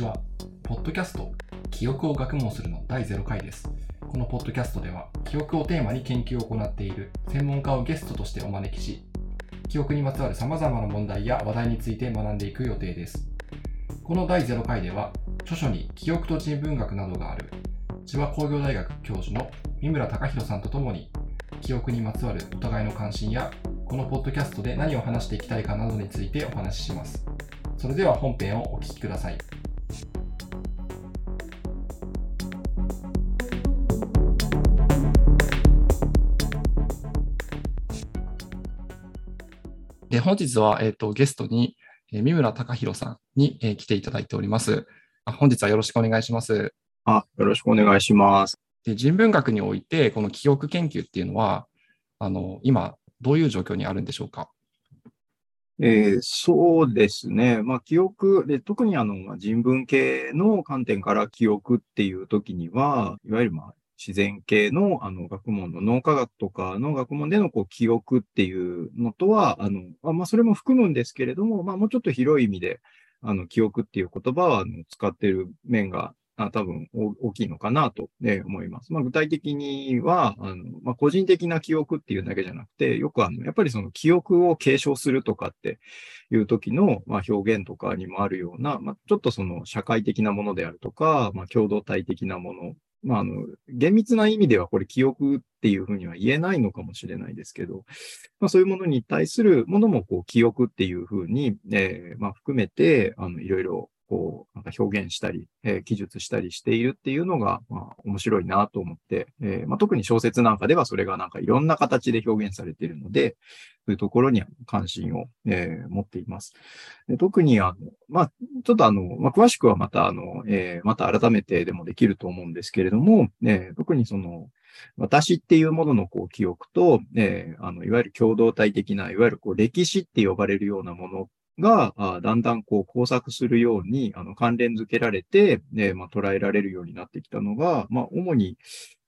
ちは。ポッドキャスト、記憶を学問するの第0回です。このポッドキャストでは、記憶をテーマに研究を行っている専門家をゲストとしてお招きし、記憶にまつわる様々な問題や話題について学んでいく予定です。この第0回では、著書に記憶と人文学などがある、千葉工業大学教授の三村隆弘さんとともに、記憶にまつわるお互いの関心や、このポッドキャストで何を話していきたいかなどについてお話しします。それでは本編をお聞きください。で本日は、えーと、ゲストに、えー、三村隆弘さんに、えー、来ていただいておりますあ。本日はよろしくお願いします。あ、よろしくお願いします。で人文学において、この記憶研究っていうのは、あの今、どういう状況にあるんでしょうか？えー、そうですね。まあ、記憶で、特にあの人文系の観点から記憶っていう時には、いわゆるまあ自然系のあの学問の脳科学とかの学問でのこう記憶っていうのとは、あのまあ、それも含むんですけれども、まあ、もうちょっと広い意味で、あの記憶っていう言葉はあの使ってる面があ多分大きいのかなと、ね、思います。まあ、具体的には、あのまあ、個人的な記憶っていうだけじゃなくて、よくあの、やっぱりその記憶を継承するとかっていう時の、まあ、表現とかにもあるような、まあ、ちょっとその社会的なものであるとか、ま、共同体的なもの、まあ、あの、厳密な意味ではこれ記憶っていうふうには言えないのかもしれないですけど、まあ、そういうものに対するものもこう記憶っていうふうに、えー、まあ、含めて、あの、いろいろこう、なんか表現したり、えー、記述したりしているっていうのが、まあ、面白いなと思って、えー、まあ、特に小説なんかではそれがなんかいろんな形で表現されているので、そういうところに関心を、えー、持っています。で特に、あの、まあ、ちょっとあの、まあ、詳しくはまた、あの、え、また改めてでもできると思うんですけれども、え、特にその、私っていうもののこう記憶と、え、あの、いわゆる共同体的な、いわゆるこう歴史って呼ばれるようなものが、あだんだんこう工作するように、あの、関連づけられて、ね、まあ、捉えられるようになってきたのが、まあ、主に、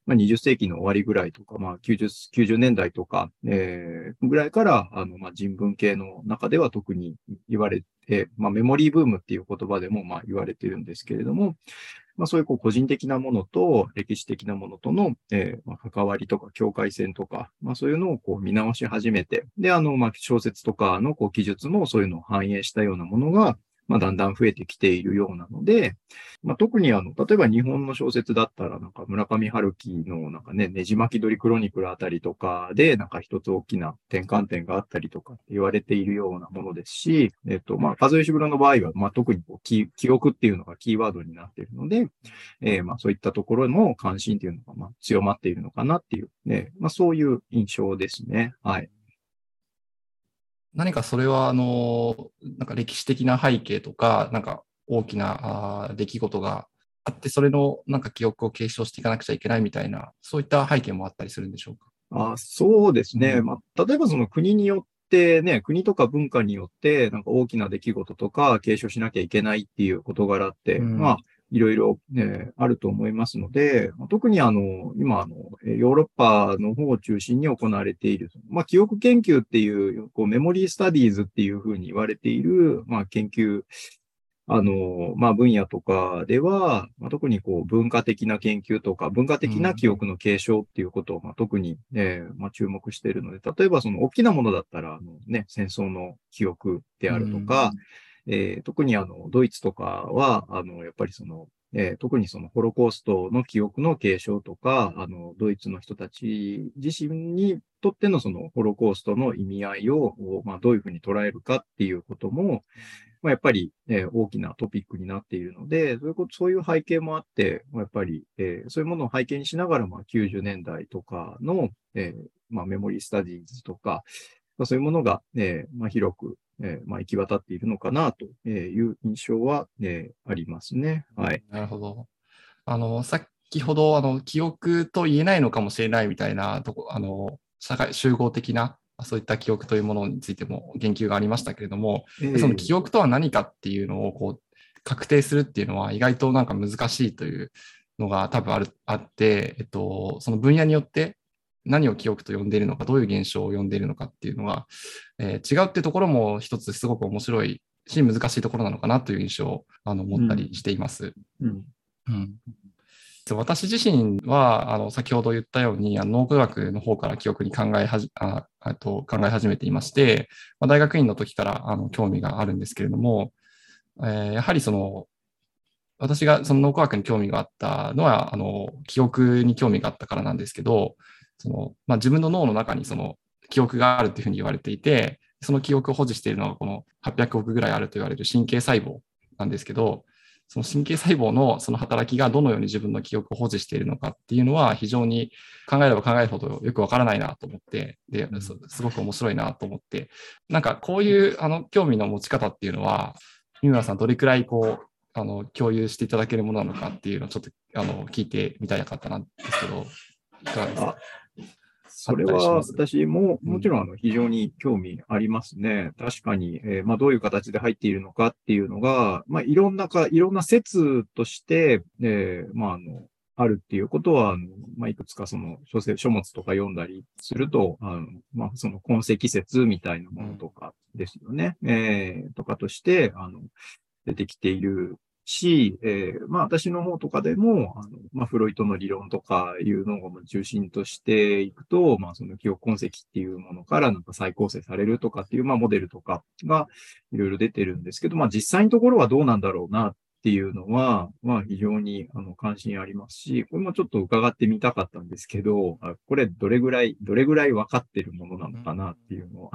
まあ、20世紀の終わりぐらいとか、まあ90、90年代とか、えー、ぐらいから、あの、まあ、人文系の中では特に言われて、まあ、メモリーブームっていう言葉でも、まあ、言われてるんですけれども、まあ、そういうこう個人的なものと歴史的なものとの、えーまあ、関わりとか境界線とか、まあ、そういうのをこう見直し始めて、で、あの、まあ、小説とかのこう記述もそういうのを反映したようなものが、まあ、だんだん増えてきているようなので、まあ、特にあの、例えば日本の小説だったら、なんか村上春樹のなんかね、ねじ巻き鳥クロニクルあたりとかで、なんか一つ大きな転換点があったりとか言われているようなものですし、えっと、まあ、数えしぶらの場合は、まあ、特にこう記記憶っていうのがキーワードになっているので、えー、まあ、そういったところの関心っていうのが、まあ、強まっているのかなっていう、ね、まあ、そういう印象ですね。はい。何かそれは、あの、なんか歴史的な背景とか、なんか大きなあ出来事があって、それのなんか記憶を継承していかなくちゃいけないみたいな、そういった背景もあったりするんでしょうか？あそうですね。うん、まあ、例えばその国によってね、国とか文化によって、なんか大きな出来事とか継承しなきゃいけないっていう事柄って、うん、まあ、いろいろ、ね、あると思いますので、特にあの、今あの、ヨーロッパの方を中心に行われている、まあ、記憶研究っていう、こう、メモリースタディーズっていうふうに言われている、まあ、研究、あの、まあ、分野とかでは、まあ、特にこう、文化的な研究とか、文化的な記憶の継承っていうことを、まあ、特に、え、まあ、注目しているので、例えばその大きなものだったら、あのね、戦争の記憶であるとか、えー、特にあの、ドイツとかは、あの、やっぱりその、えー、特にそのホロコーストの記憶の継承とか、あの、ドイツの人たち自身にとってのそのホロコーストの意味合いを、まあ、どういうふうに捉えるかっていうことも、まあ、やっぱり、えー、大きなトピックになっているので、そういう、そういう背景もあって、やっぱり、えー、そういうものを背景にしながら、まあ、90年代とかの、えー、まあ、メモリースタディーズとか、まあ、そういうものが、えー、まあ、広く、えー、まあ、行き渡っているのかなという印象は、えー、ありますね。はい。なるほど。あの、先ほど、あの、記憶と言えないのかもしれないみたいなとこ、あの、社会集合的な、そういった記憶というものについても言及がありましたけれども、えー、その記憶とは何かっていうのをこう確定するっていうのは意外となんか難しいというのが多分あるあって、えっと、その分野によって何を記憶と呼んでいるのか、どういう現象を呼んでいるのかっていうのが、えー、違うっていうところも一つすごく面白いし、難しいところなのかなという印象をあの持ったりしています。うん。うん私自身は、あの、先ほど言ったように、あの脳科学の方から記憶に考えはじ、ああと考え始めていまして、まあ、大学院の時からあの興味があるんですけれども、えーやはりその、私がその脳科学に興味があったのは、あの、記憶に興味があったからなんですけど、その、まあ、自分の脳の中にその記憶があるというふうに言われていて、その記憶を保持しているのがこの800億ぐらいあると言われる神経細胞なんですけど、その神経細胞のその働きがどのように自分の記憶を保持しているのかっていうのは非常に考えれば考えるほどよくわからないなと思って、で、すごく面白いなと思って、なんかこういうあの興味の持ち方っていうのは、三村さんどれくらいこう、あの共有していただけるものなのかっていうのをちょっとあの聞いてみたいかったなんですけど、いかがですか？それは私ももちろんあの非常に興味ありますね。確かに、えーまあ、どういう形で入っているのかっていうのが、まあ、いろんなか、いろんな説として、えーまあ、あの、あるっていうことは、あのまあ、いくつかその書籍書物とか読んだりすると、あのまあ、その痕跡説みたいなものとかですよね。えーとかとして、あの、出てきているし、えーまあ私の方とかでも、あのまあフロイトの理論とかいうのを中心としていくと、まあその記憶痕跡っていうものからなんか再構成されるとかっていう、まあモデルとかがいろいろ出てるんですけど、まあ実際のところはどうなんだろうなっていうのは、まあ非常にあの関心ありますし、これもちょっと伺ってみたかったんですけど、これどれぐらい、どれぐらい分かってるものなのかなっていうのは、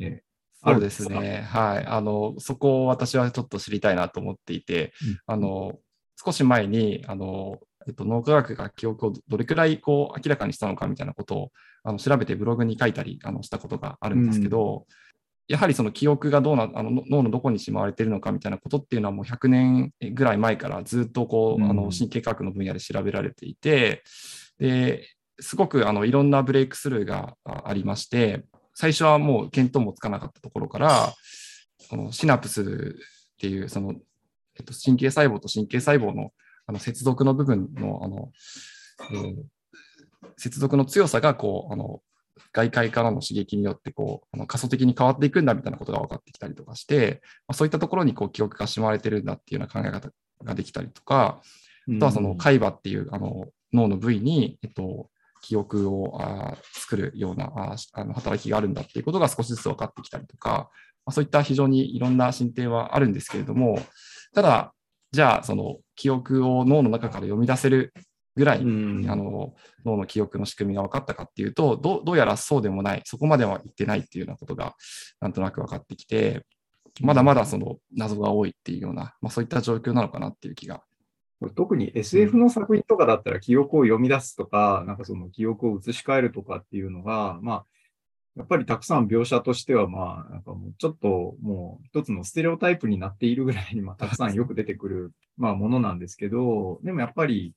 えそうですね。はい。あの、そこを私はちょっと知りたいなと思っていて、うんあの、少し前に、あの、えっと、脳科学が記憶をどれくらいこう明らかにしたのかみたいなことをあの調べてブログに書いたりあのしたことがあるんですけど、やはりその記憶がどうなあの脳のどこにしまわれているのかみたいなことっていうのはもう100年ぐらい前からずっとこう、うんあの神経科学の分野で調べられていて、ですごくあのいろんなブレイクスルーがあありまして、最初はもう見当もつかなかったところから、このシナプスっていうその、えっと、神経細胞と神経細胞のあの接続の部分のあの、えー接続の強さがこうあの外界からの刺激によってこうあの可塑的に変わっていくんだみたいなことが分かってきたりとかして、まあ、そういったところにこう記憶がしまわれてるんだっていうような考え方ができたりとか、ーあとはその海馬っていうあの脳の部位に、えっと、記憶をあー作るようなああの働きがあるんだっていうことが少しずつ分かってきたりとか、まあ、そういった非常にいろんな進展はあるんですけれども、ただ、じゃあその記憶を脳の中から読み出せるぐらい、うん。あの脳の記憶の仕組みが分かったかっていうとどう、どうやらそうでもない、そこまでは言ってないっていうようなことがなんとなく分かってきて、まだまだその謎が多いっていうような、まあ、そういった状況なのかなっていう気が特に SF の作品とかだったら記憶を読み出すとか、なんかその記憶を移し替えるとかっていうのが、まあ、やっぱりたくさん描写としては、まあ、なんかもうちょっともう一つのステレオタイプになっているぐらいに、まあ、たくさんよく出てくる、まあ、ものなんですけど、でもやっぱり、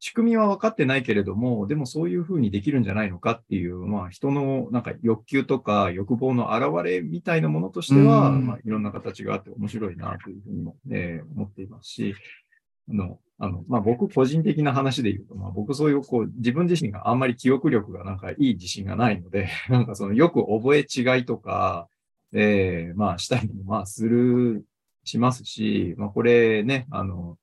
仕組みは分かってないけれども、でもそういうふうにできるんじゃないのかっていう、まあ人のなんか欲求とか欲望の表れみたいなものとしては、うん。まあいろんな形があって面白いなというふうにも、えー思っていますし、あの、あの、まあ、僕個人的な話で言うと、まあ、僕そういうこう、自分自身があんまり記憶力がなんかいい自信がないので、なんかそのよく覚え違いとか、ええまあ、したりもまあ、する、しますし、まあ、これね、あの、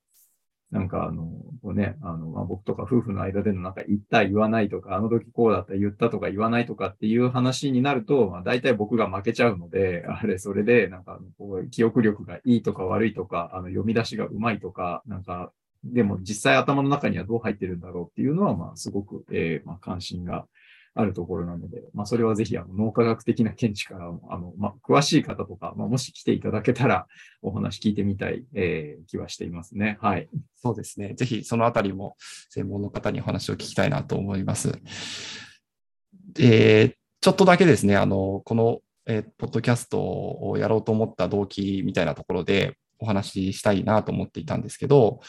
なんかあの、こうね、あの、まあ、僕とか夫婦の間でのなんか言った言わないとか、あの時こうだった言ったとか言わないとかっていう話になると、まあ、大体僕が負けちゃうので、あれ、それで、なんかこう、記憶力がいいとか悪いとか、あの、読み出しがうまいとか、なんか、でも実際頭の中にはどう入ってるんだろうっていうのは、まあ、すごく、えーまあ、関心があるところなので、まあ、それはぜひ、あの、脳科学的な見地から、あの、まあ、詳しい方とか、まあ、もし来ていただけたら、お話聞いてみたい、えー気はしていますね。はい。そうですね。ぜひそのあたりも専門の方にお話を聞きたいなと思います。えーちょっとだけですね、あの、この、えーポッドキャストをやろうと思った動機みたいなところでお話ししたいなと思っていたんですけど、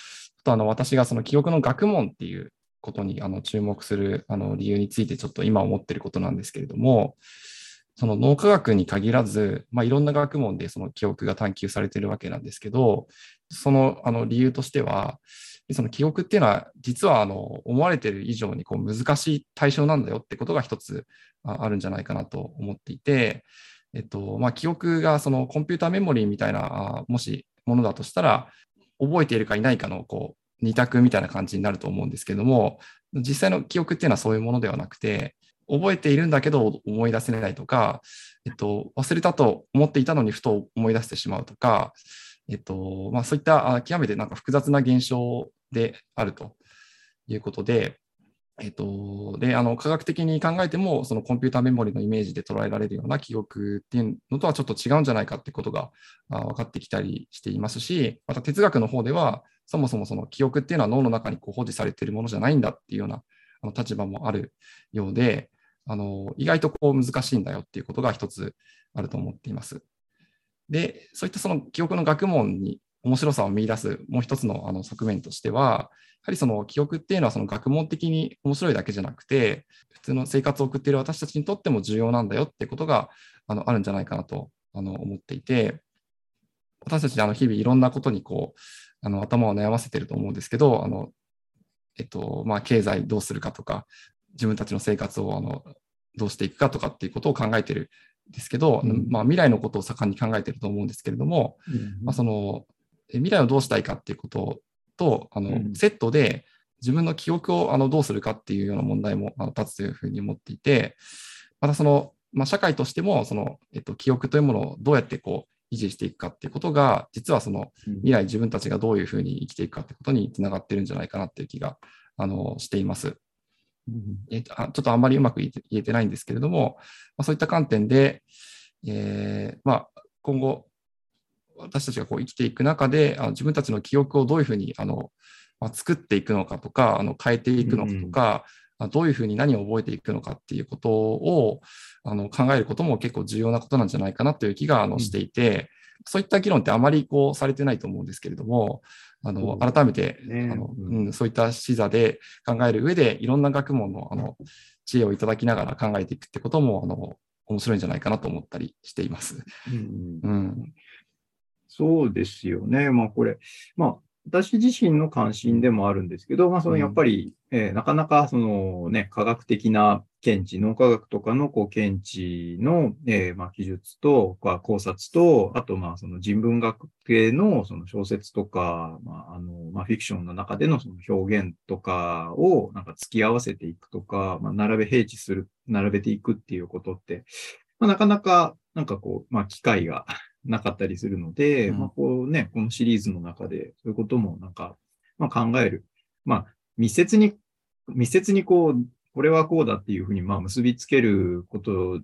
とあの私がその記憶の学問っていうことにあの注目するあの理由についてちょっと今思ってることなんですけれども、その脳科学に限らず、まあ、いろんな学問でその記憶が探求されているわけなんですけど、そのあの理由としては、その記憶っていうのは、実はあの思われている以上にこう難しい対象なんだよってことが一つああるんじゃないかなと思っていて、えっと、まあ、記憶がそのコンピューターメモリーみたいな、もしものだとしたら、覚えているかいないかのこう二択みたいな感じになると思うんですけども、実際の記憶っていうのはそういうものではなくて、覚えているんだけど思い出せないとか、えっと、忘れたと思っていたのにふと思い出してしまうとか、えっとまあ、そういった極めてなんか複雑な現象であるということで、えっと、で、あの、科学的に考えても、そのコンピューターメモリのイメージで捉えられるような記憶っていうのとはちょっと違うんじゃないかってことが分かってきたりしていますし、また哲学の方では、そもそもその記憶っていうのは脳の中にこう保持されているものじゃないんだっていうようなあの立場もあるようで、あの意外とこう難しいんだよっていうことが一つあると思っています。で、そういったその記憶の学問に面白さを見出すもう一つのあの側面としては、やはりその記憶っていうのはその学問的に面白いだけじゃなくて、普通の生活を送っている私たちにとっても重要なんだよってことがあのあるんじゃないかなとあの思っていて、私たちあの日々いろんなことにこうあの頭を悩ませてると思うんですけど、あのえっとまあ、経済どうするかとか、自分たちの生活をあのどうしていくかとかっていうことを考えてるんですけど、うん、まあ、未来のことを盛んに考えてると思うんですけれども、うん、まあ、その未来をどうしたいかっていうこととあの、うん、セットで自分の記憶をあのどうするかっていうような問題もあの立つというふうに思っていて、またその、まあ、社会としてもその、えっと、記憶というものをどうやってこう維持していくかっていうことが、実はその未来自分たちがどういうふうに生きていくかってことにつながってるんじゃないかなっていう気があのしています。えちょっとあんまりうまく言えてないんですけれども、まあ、そういった観点で、えー、まあ、今後、私たちがこう生きていく中で、あの自分たちの記憶をどういうふうにあの、まあ、作っていくのかとか、あの変えていくのかとか、うん、どういうふうに何を覚えていくのかっていうことをあの考えることも結構重要なことなんじゃないかなという気があのしていて、うん、そういった議論ってあまりこうされてないと思うんですけれども、あの改めて、ね、あのうん、そういった視座で考える上で、いろんな学問のあの知恵をいただきながら考えていくってこともあの面白いんじゃないかなと思ったりしています。うん、うん、そうですよね。まあこれ、まあ私自身の関心でもあるんですけど、まあそのやっぱり、うん、えー、なかなかそのね、科学的な検知、脳科学とかのこう検知の、えー、まあ記述と、考察と、あとまあその人文学系のその小説とか、まああの、まあフィクションの中でのその表現とかをなんか付き合わせていくとか、まあ並べ併記する、並べていくっていうことって、まあなかなかなんかこう、まあ機会がなかったりするので、うん、まあこうね、このシリーズの中でそういうこともなんか、まあ考える。まあ密接に、密接にこう、これはこうだっていうふうにまあ結びつけること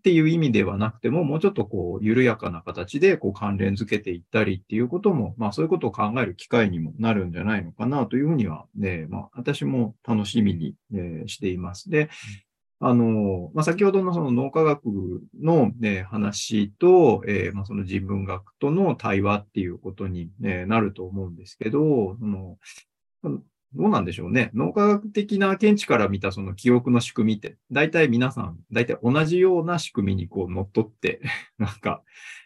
っていう意味ではなくても、もうちょっとこう、緩やかな形でこう関連づけていったりっていうことも、まあそういうことを考える機会にもなるんじゃないのかなというふうには、ね、まあ私も楽しみに、ね、しています。で、あの、まあ、先ほどのその脳科学の、ね、話と、えー、まあ、その人文学との対話っていうことに、ね、なると思うんですけど、そのどうなんでしょうね。脳科学的な見地から見たその記憶の仕組みって、大体皆さん、大体同じような仕組みにこう乗っ取って、なんか、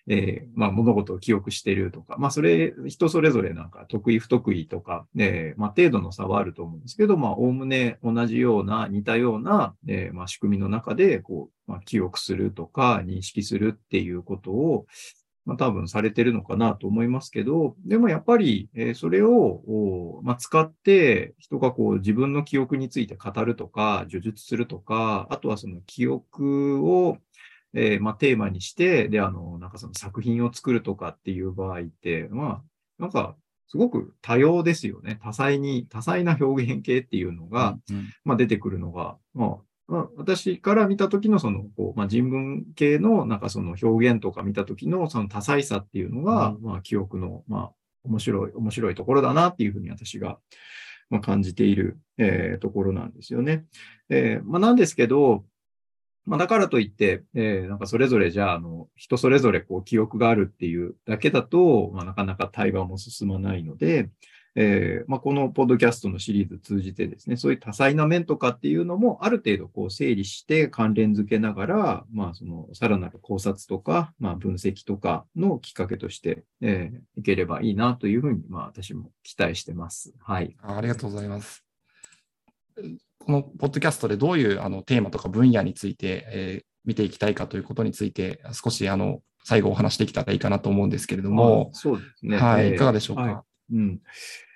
えー、まあ物事を記憶してるとか、まあそれ、人それぞれなんか得意不得意とか、えー、まあ程度の差はあると思うんですけど、まあおおむね同じような、似たような、えー、まあ仕組みの中で、こう、まあ記憶するとか認識するっていうことを、まあ、多分されてるのかなと思いますけど、でもやっぱり、えー、それを、まあ、使って人がこう自分の記憶について語るとか、叙述するとか、あとはその記憶を、えー、まあ、テーマにして、で、あの、なんかその作品を作るとかっていう場合って、まあ、なんか、すごく多様ですよね。多彩に、多彩な表現系っていうのが、うんうん、まあ、出てくるのが、まあ、まあ、私から見たときのその、こう、まあ、人文系のなんかその表現とか見たときのその多彩さっていうのが、うん、まあ、記憶の、まあ、面白い、面白いところだなっていうふうに私が、まあ、感じている、えー、ところなんですよね。えー、まあ、なんですけど、まあ、だからといって、えー、なんかそれぞれじゃあ、あの、人それぞれこう記憶があるっていうだけだと、まあ、なかなか対話も進まないので、えーまあ、このポッドキャストのシリーズ通じてですね、そういう多彩な面とかっていうのもある程度こう整理して関連づけながら、まあ、そのさらなる考察とか、まあ、分析とかのきっかけとして、えー、いければいいなというふうに、まあ、私も期待してます。はい。ありがとうございます。このポッドキャストでどういうあのテーマとか分野について、えー見ていきたいかということについて、少しあの最後お話できたらいいかなと思うんですけれども、そうですね。はい、えーいかがでしょうか？はいうん。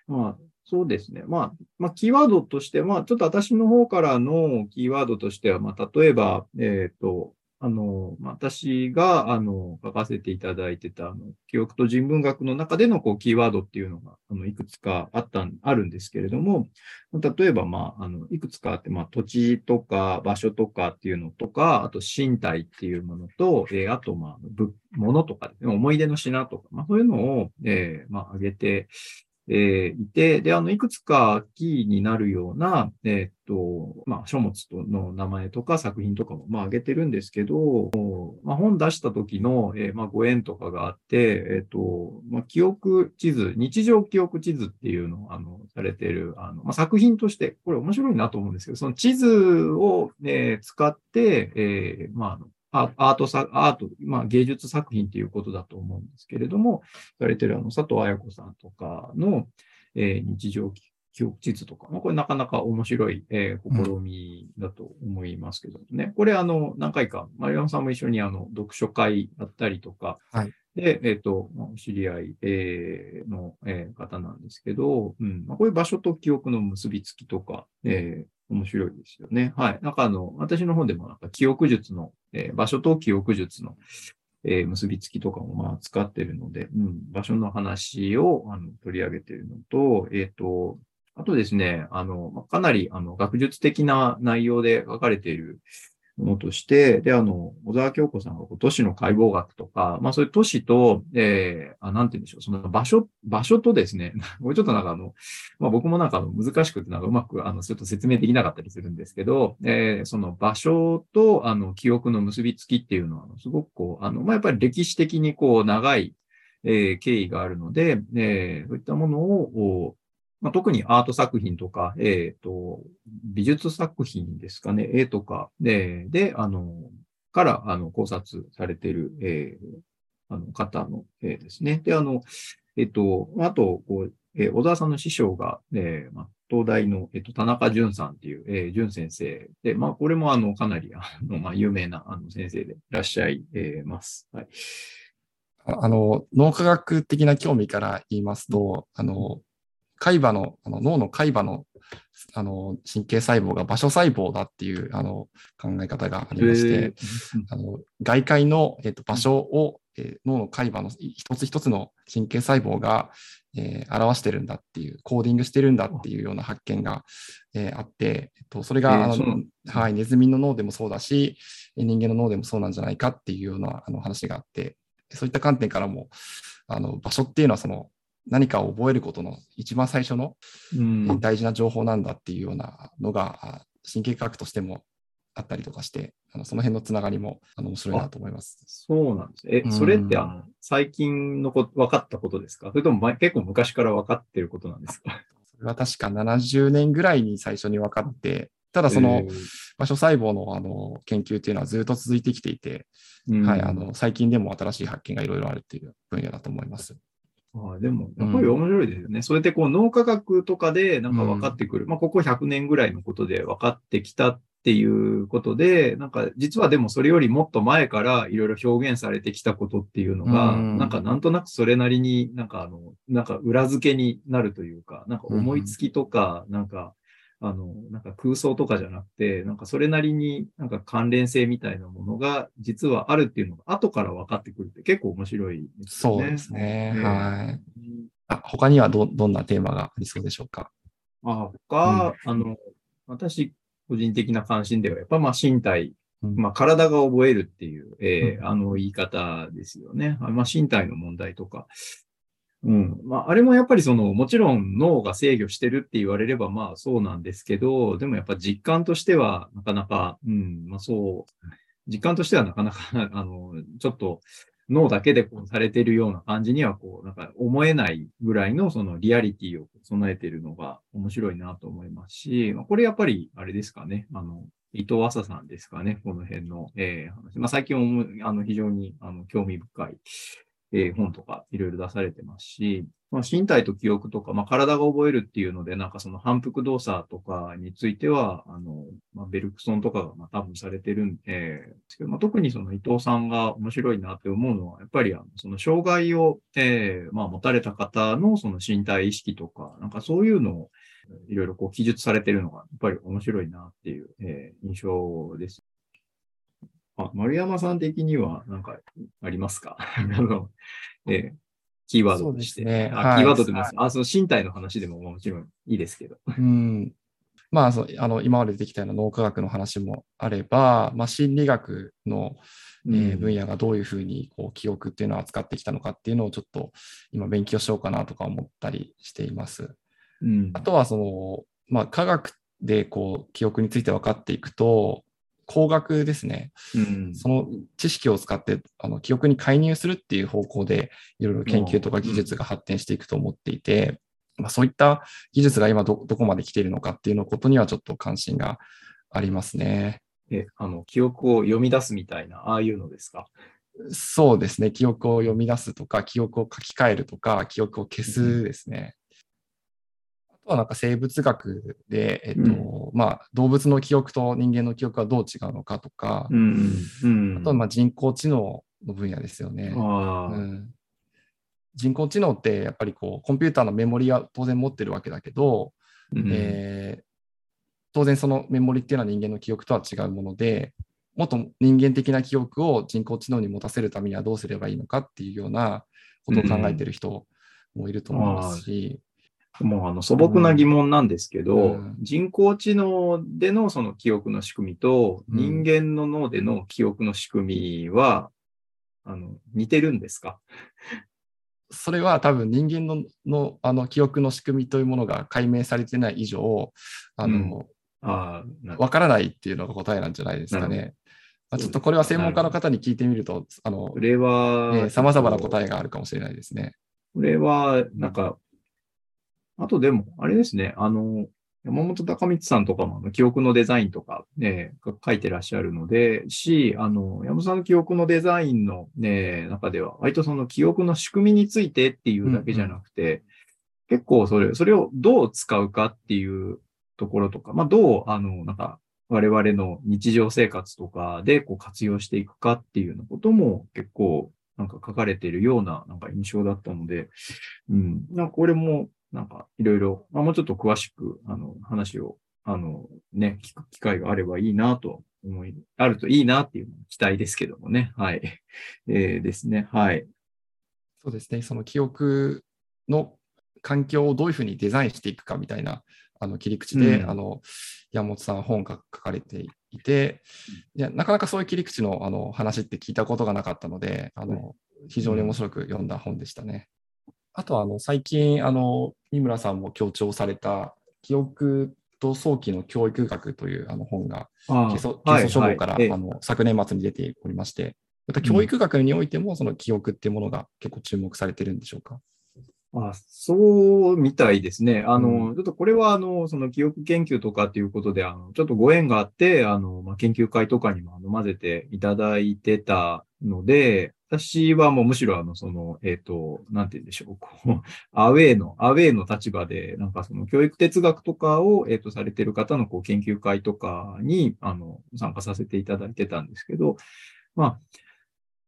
まあ、そうですね。まあ、まあ、キーワードとして、まあ、ちょっと私の方からのキーワードとしては、まあ、例えば、えっ、と、あの、ま私が、あの、書かせていただいてた、あの、記憶と人文学の中での、こう、キーワードっていうのが、あの、いくつかあった、あるんですけれども、例えば、まあ、あの、いくつかあって、まあ、土地とか場所とかっていうのとか、あと身体っていうものと、えーあと、まあ、物、とかね、思い出の品とか、まあ、そういうのを、えーまあ、挙げて、えーいて、で、あの、いくつかキーになるような、えーっと、まあ、書物との名前とか作品とかも、まあ、挙げてるんですけど、まあ、本出した時の、えーまあ、ご縁とかがあって、えーっと、まあ、記憶地図、日常記憶地図っていうのを、あの、されてる、あの、まあ、作品として、これ面白いなと思うんですけど、その地図を、え使って、えーまあ、アートさ、アート、まあ芸術作品ということだと思うんですけれども、されてるあの佐藤綾子さんとかの、えー日常記憶地図とか、まあ、これなかなか面白い、えー試みだと思いますけどね。これあの、何回か、丸山さんも一緒にあの、読書会だったりとか、はいで、えっ、と、知り合い、えーの、えー方なんですけど、うん、まあ、こういう場所と記憶の結びつきとか、えー面白いですよね。はい。なんかあの、私の方でもなんか記憶術の、えー場所と記憶術の、えー結びつきとかもまあ使ってるので、うん、場所の話をあの取り上げているのと、えっ、と、あとですね、あの、かなりあの学術的な内容で書かれているものとして、で、あの、小沢京子さんが都市の解剖学とか、まあそういう都市と、えー、あ、なんて言うんでしょう、その場所、場所とですね、もうちょっとなんかあの、まあ僕もなんかあの難しくてなんかうまくあのちょっと説明できなかったりするんですけど、えーその場所とあの記憶の結びつきっていうのはすごくこう、あの、まあやっぱり歴史的にこう長い、えー経緯があるので、えーそういったものを、まあ、特にアート作品とか、えっ、と、美術作品ですかね、絵とかで、で、あの、から、あの、考察されてる、えーあの、方の、えーですね。で、あの、えっ、と、あと、こう、えー小沢さんの師匠が、えーまあ、東大の、えっ、と、田中淳さんっていう、えー、淳先生で、まあ、これも、あの、かなり、あの、まあ、有名な、あの、先生でいらっしゃい、えーます。はい。あの、脳科学的な興味から言いますと、あの、海馬の、あの脳の海馬の、あの、神経細胞が場所細胞だっていう、あの、考え方がありまして、えー。あの外界の、えっと場所を、えー脳の海馬の一つ一つの神経細胞が、えー表してるんだっていう、コーディングしてるんだっていうような発見が、えーあって、えっと、それが、あのはい、ネズミの脳でもそうだし、えー人間の脳でもそうなんじゃないかっていうようなあの話があって、そういった観点からも、あの場所っていうのはその何かを覚えることの一番最初のうん大事な情報なんだっていうようなのが、あ神経科学としてもあったりとかして、あのその辺のつながりもあの面白いなと思います。そうなんです。えう、んそれってあの、最近のこ分かったことですか？それとも前結構昔から分かってることなんですか？それは確か70年ぐらいに最初に分かって、ただそのえー場所細胞のあの研究っていうのはずっと続いてきていて、うんはい、あの最近でも新しい発見がいろいろあるっていう分野だと思います。あでも、やっぱり面白いですよね。それでこう脳科学とかでなんか分かってくる。まあ、ここ100年ぐらいのことで分かってきたっていうことで、なんか実はでもそれよりもっと前からいろいろ表現されてきたことっていうのが、うんなんかなんとなくそれなりになんかあの、なんか裏付けになるというか、なんか思いつきとか、なんか、あの、なんか空想とかじゃなくて、なんかそれなりになんか関連性みたいなものが実はあるっていうのが後から分かってくるって結構面白いですよね。そうですね。ええはい。あ他にはどどんなテーマがありそうでしょうか？あ他、あの、私、個人的な関心では、やっぱまあ身体、うんまあ体が覚えるっていう、えーうんあの言い方ですよね。あまあ身体の問題とか。うん。まああれもやっぱりその、もちろん脳が制御してるって言われればまあそうなんですけど、でもやっぱ実感としてはなかなか、うん、まあそう、実感としてはなかなか、あの、ちょっと、脳だけでこうされているような感じには、こう、なんか思えないぐらいのそのリアリティを備えているのが面白いなと思いますし、まあこれやっぱり、あれですかね、あの、伊藤浅さんですかね、この辺の、えー話。まあ最近思うあの非常にあの興味深い、えー本とかいろいろ出されてますし、まあ、身体と記憶とか、まあ、体が覚えるっていうので、なんかその反復動作とかについては、あの、まあ、ベルクソンとかがまあ多分されてるんで、まあ、特にその伊藤さんが面白いなって思うのは、やっぱりあのその障害を、えー、まあ、持たれた方のその身体意識とか、なんかそういうのをいろいろこう記述されてるのが、やっぱり面白いなっていう、えー、印象です。あ、丸山さん的には何かありますか？あの、えー、キーワードとして。ね、あ、キーワードでも、はい、あ、その身体の話でももちろんいいですけど。うん。まあ、そあの今まで出てきたような脳科学の話もあれば、まあ、心理学の、えー、分野がどういうふうにこう記憶っていうのを扱ってきたのかっていうのをちょっと今勉強しようかなとか思ったりしています。うん、あとはその、まあ、科学でこう記憶について分かっていくと、工学ですね、うん、その知識を使ってあの記憶に介入するっていう方向でいろいろ研究とか技術が発展していくと思っていて、うん、まあ、そういった技術が今どこまで来ているのかっていうのことにはちょっと関心がありますね。え、あの、記憶を読み出すみたいな、ああいうのですか？そうですね。記憶を読み出すとか、記憶を書き換えるとか、記憶を消すですね。はなんか生物学で、えっと、うん、まあ、動物の記憶と人間の記憶はどう違うのかとか、うんうん、あとはまあ人工知能の分野ですよね。うん、人工知能ってやっぱりこうコンピューターのメモリは当然持ってるわけだけど、えー、当然そのメモリっていうのは人間の記憶とは違うもので、もっと人間的な記憶を人工知能に持たせるためにはどうすればいいのかっていうようなことを考えてる人もいると思いますし、もうあの素朴な疑問なんですけど、うん、人工知能でのその記憶の仕組みと、人間の脳での記憶の仕組みは、あの似てるんですか？それは多分人間ののあの記憶の仕組みというものが解明されてない以上、あの、うん、からないっていうのが答えなんじゃないですかね。まあ、ちょっとこれは専門家の方に聞いてみると、あの、これは、様々な答えがあるかもしれないですね。これは、なんか、あとでも、あれですね、あの、山本隆光さんとかも記憶のデザインとかね、書いてらっしゃるので、し、あの、山本さんの記憶のデザインのね、中では、割とその記憶の仕組みについてっていうだけじゃなくて、うんうん、結構それ、それをどう使うかっていうところとか、まあ、どう、あの、なんか、我々の日常生活とかでこう活用していくかっていうようなことも結構なんか書かれているようななんか印象だったので、うん、なんかこれもなんかいろいろ、まあ、もうちょっと詳しく、あの、話を、あの、ね、聞く機会があればいいなと思い、あるといいなっていう期待ですけどもね。はい。えー、ですね。はい。そうですね。その記憶の環境をどういうふうにデザインしていくかみたいなあの切り口で、うん、あの山本さん本が書かれていて、いやなかなかそういう切り口のあの話って聞いたことがなかったので、あの非常に面白く読んだ本でしたね。あとはあの最近あの、三村さんも強調された記憶と早期の教育学というあの本が、基礎書房から、あの昨年末に出ておりまして、また教育学においてもその記憶っていうものが結構注目されてるんでしょうか？あそうみたいですね。あの、うん、ちょっとこれは、あの、その記憶研究とかっていうことで、あの、ちょっとご縁があって、あの、まあ、研究会とかにもあの混ぜていただいてたので、私はもうむしろあの、その、えっ、ー、と、なんて言うんでしょう、こう、アウェイの、アウェイの立場で、なんかその教育哲学とかを、えっ、ー、と、されてる方のこう研究会とかに、あの、参加させていただいてたんですけど、まあ、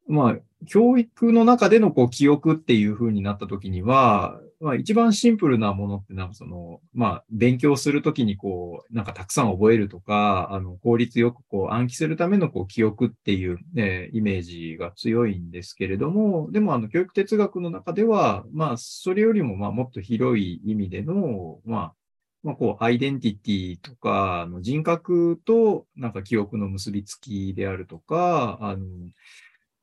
まあ、教育の中でのこう記憶っていうふうになった時には、まあ一番シンプルなものってなんかその、まあ勉強するときにこう、なんかたくさん覚えるとか、あの効率よくこう暗記するためのこう記憶っていう、ね、イメージが強いんですけれども、でもあの教育哲学の中では、まあそれよりもまあもっと広い意味での、まあまあ、こう、アイデンティティとか、人格と、なんか記憶の結びつきであるとか、あの、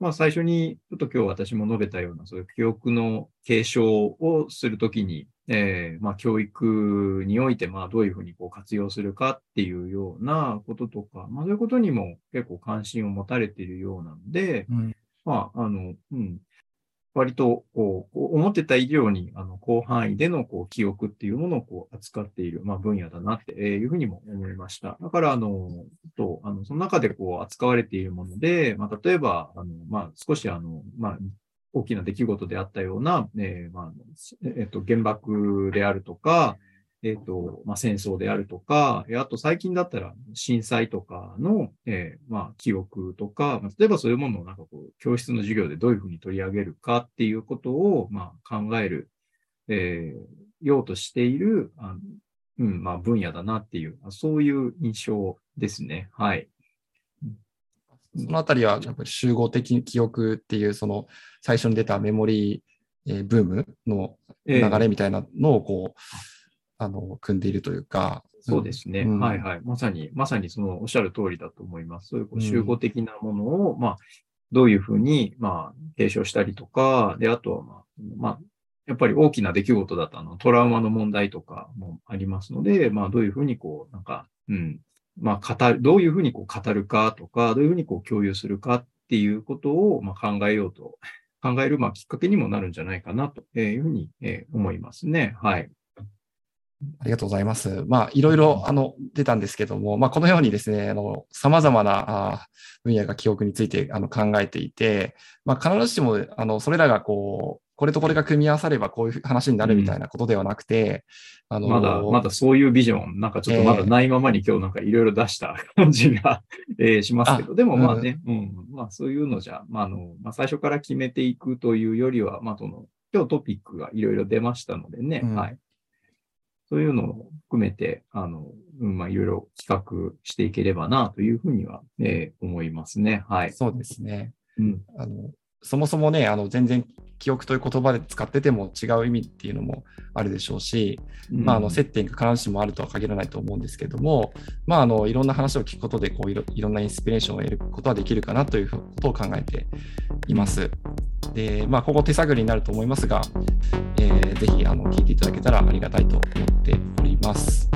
まあ、最初に、ちょっと今日私も述べたような、そういう記憶の継承をするときに、えー、まあ、教育において、まあ、どういうふうにこう活用するかっていうようなこととか、まあ、そういうことにも結構関心を持たれているようなので、うん、まあ、あの、うん、割とこう思ってた以上にあの広範囲でのこう記憶っていうものをこう扱っている、まあ、分野だなっていうふうにも思いました。だから、あの、とあのその中でこう扱われているもので、まあ、例えば、あのまあ、少しあの、まあ、大きな出来事であったような、えーまあえっと、原爆であるとか、えっ、と、まあ、戦争であるとか、あと最近だったら震災とかの、えー、まあ、記憶とか、例えばそういうものをなんかこう、教室の授業でどういうふうに取り上げるかっていうことを、まあ、考える、えー、ようとしている、あのうん、まあ、分野だなっていう、そういう印象ですね。はい。そのあたりは、やっぱり集合的記憶っていう、その最初に出たメモリー、えー、ブームの流れみたいなのをこう、えー、あの組んでいるというか。そうですね、うん、はいはい。まさに、まさにそのおっしゃる通りだと思います。そういう集合的なものを、うん、まあ、どういうふうに、まあ、提唱したりとか、で、あとは、まあ、まあ、やっぱり大きな出来事だったの、トラウマの問題とかもありますので、まあ、どういうふうにこう、なんか、うん、まあ、語る、どういうふうにこう語るかとか、どういうふうにこう共有するかっていうことを、まあ、考えようと、考える、まあ、きっかけにもなるんじゃないかなというふうに、え思いますね。はい。ありがとうございます。まあ、いろいろ、あの、出たんですけども、まあ、このようにですね、あの、様々なあ分野が記憶についてあの考えていて、まあ、必ずしも、あの、それらがこう、これとこれが組み合わさればこういう話になるみたいなことではなくて、うん、あのまだ、まだそういうビジョン、なんかちょっとまだないままに今日なんかいろいろ出した感じが、えー、しますけど、でもまあね、うん、うん、まあそういうのじゃ、まああの、まあ最初から決めていくというよりは、まあその、今日トピックがいろいろ出ましたのでね、うん、はい。そういうのを含めて、あの、うん、まあいろいろ企画していければなというふうには、えー、思いますね。はい。そうですね。うん。あの、そもそもね、あの全然記憶という言葉で使ってても違う意味っていうのもあるでしょうし、うん、まあ、あの接点が必ずしもあるとは限らないと思うんですけども、まあ、あのいろんな話を聞くことでこういろいろんなインスピレーションを得ることはできるかなということを考えています。で、まあ、ここ手探りになると思いますが、えー、ぜひあの聞いていただけたらありがたいと思っております。